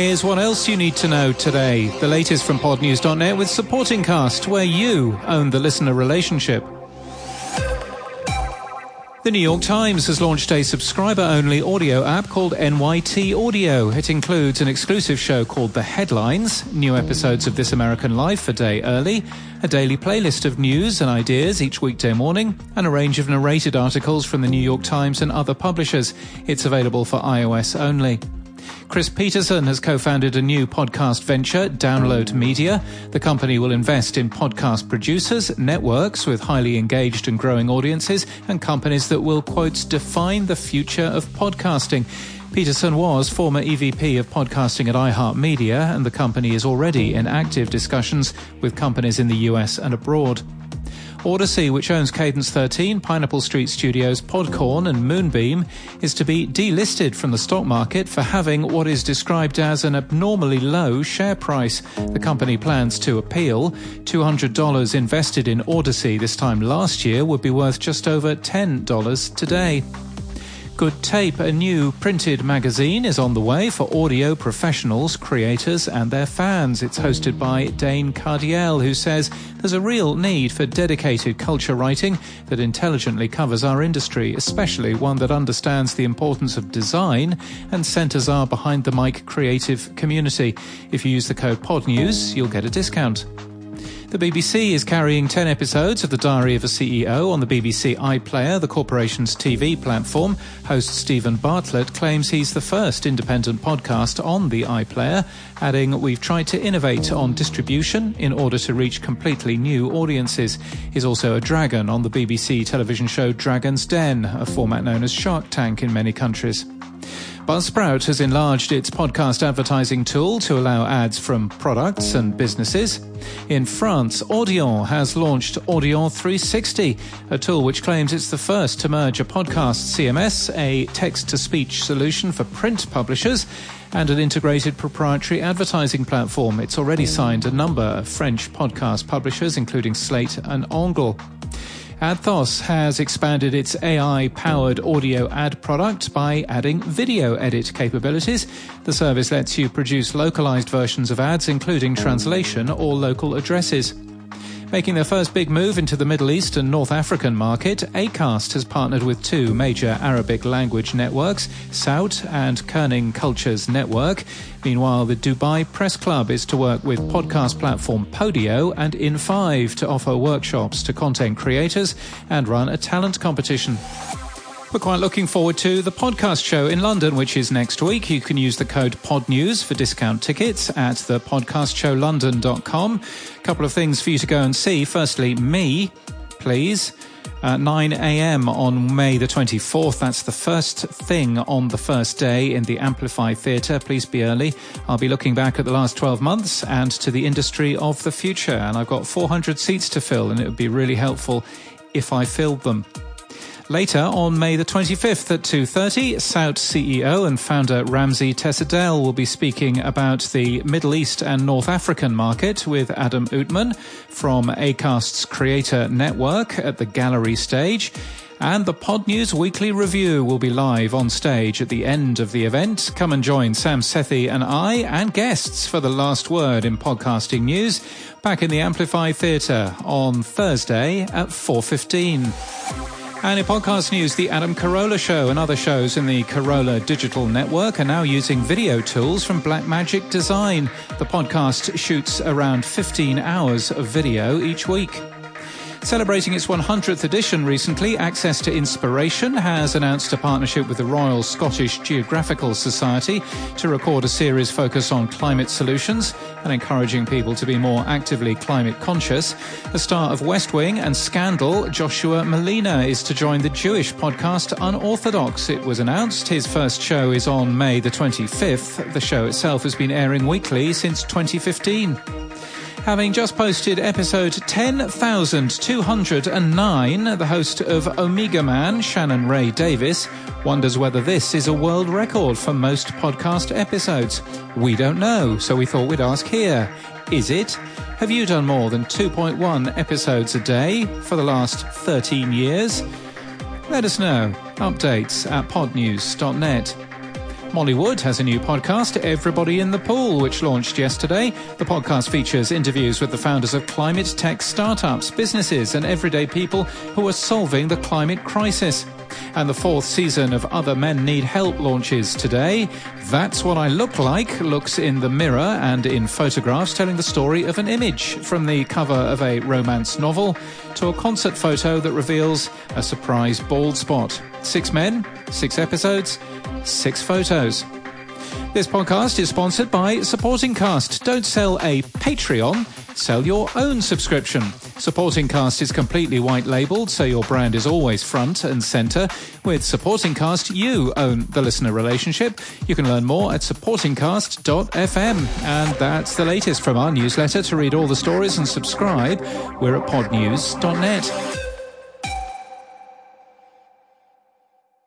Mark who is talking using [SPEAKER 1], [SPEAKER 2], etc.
[SPEAKER 1] Here's what else you need to know today. The latest from podnews.net with Supporting Cast, where you own the listener relationship. The New York Times has launched a subscriber only audio app called NYT Audio. It includes an exclusive show called The Headlines, new episodes of This American Life a day early, a daily playlist of news and ideas each weekday morning, and a range of narrated articles from the New York Times and other publishers. It's available for iOS only. Chris Peterson has co founded a new podcast venture, Download Media. The company will invest in podcast producers, networks with highly engaged and growing audiences, and companies that will, quote, define the future of podcasting. Peterson was former EVP of podcasting at iHeartMedia, and the company is already in active discussions with companies in the US and abroad. Audacy, which owns Cadence 13, Pineapple Street Studios, Podcorn, and Moonbeam, is to be delisted from the stock market for having what is described as an abnormally low share price. The company plans to appeal. $200 invested in Audacy this time last year would be worth just over $10 today. Good Tape, a new printed magazine, is on the way for audio professionals, creators, and their fans. It's hosted by Dane Cardiel, who says there's a real need for dedicated culture writing that intelligently covers our industry, especially one that understands the importance of design and centers our behind the mic creative community. If you use the code PODNEWS, you'll get a discount. The BBC is carrying 10 episodes of The Diary of a CEO on the BBC iPlayer, the corporation's TV platform. Host Steven Bartlett claims he's the first independent podcast on the iPlayer, adding, We've tried to innovate on distribution in order to reach completely new audiences. He's also a dragon on the BBC television show Dragon's Den, a format known as Shark Tank in many countries. Buzzsprout has enlarged its podcast advertising tool to allow ads from products and businesses. In France, Audion has launched Audion 360, a tool which claims it's the first to merge a podcast CMS, a text to speech solution for print publishers, and an integrated proprietary advertising platform. It's already signed a number of French podcast publishers, including Slate and Angle. Adthos has expanded its AI powered audio ad product by adding video edit capabilities. The service lets you produce localized versions of ads, including translation or local addresses. Making their first big move into the Middle East and North African market, Acast has partnered with two major Arabic language networks, Sowt and Kerning Cultures Network. Meanwhile, the Dubai Press Club is to work with podcast platform Podeo and In5 to offer workshops to content creators and run a talent competition. We're quite looking forward to the podcast show in London, which is next week. You can use the code PODNEWS for discount tickets at thepodcastshowlondon.com. A couple of things for you to go and see. Firstly, me, please. Uh, 9 a.m. on May the 24th. That's the first thing on the first day in the Amplify Theatre. Please be early. I'll be looking back at the last 12 months and to the industry of the future. And I've got 400 seats to fill, and it would be really helpful if I filled them. Later, on May the 25th at 2.30, Sowt CEO and founder Ramsey Tesdell will be speaking about the Middle East and North African market with Adam Utman from Acast's Creator Network at the gallery stage. And the Podnews Weekly Review will be live on stage at the end of the event. Come and join Sam Sethi and I and guests for the last word in podcasting news back in the Amplify Theatre on Thursday at 4.15. And in podcast news, the Adam Carolla Show and other shows in the Carolla Digital Network are now using video tools from Blackmagic Design. The podcast shoots around 15 hours of video each week. Celebrating its 100th edition recently, Access to Inspiration has announced a partnership with the Royal Scottish Geographical Society to record a series focused on climate solutions and encouraging people to be more actively climate conscious. The star of West Wing and Scandal, Joshua Malina, is to join the Jewish podcast Unorthodox. It was announced his first show is on May the 25th. The show itself has been airing weekly since 2015 having just posted episode 10,209, the host of Omega Man, Shannon Ray Davis, wonders whether this is a world record for most podcast episodes. We don't know, so we thought we'd ask here. Is it? Have you done more than 2.1 episodes a day for the last 13 years? Let us know. Updates at podnews.net. Molly Wood has a new podcast, Everybody in the Pool, which launched yesterday. The podcast features interviews with the founders of climate tech startups, businesses, and everyday people who are solving the climate crisis. And the fourth season of Other Men Need Help launches today. That's What I Look Like looks in the mirror and in photographs telling the story of an image from the cover of a romance novel to a concert photo that reveals a surprise bald spot. Six men, six episodes, six photos. This podcast is sponsored by Supporting Cast. Don't sell a Patreon, sell your own subscription. Supporting Cast is completely white labeled, so your brand is always front and center. With Supporting Cast, you own the listener relationship. You can learn more at supportingcast.fm. And that's the latest from our newsletter. To read all the stories and subscribe, we're at podnews.net.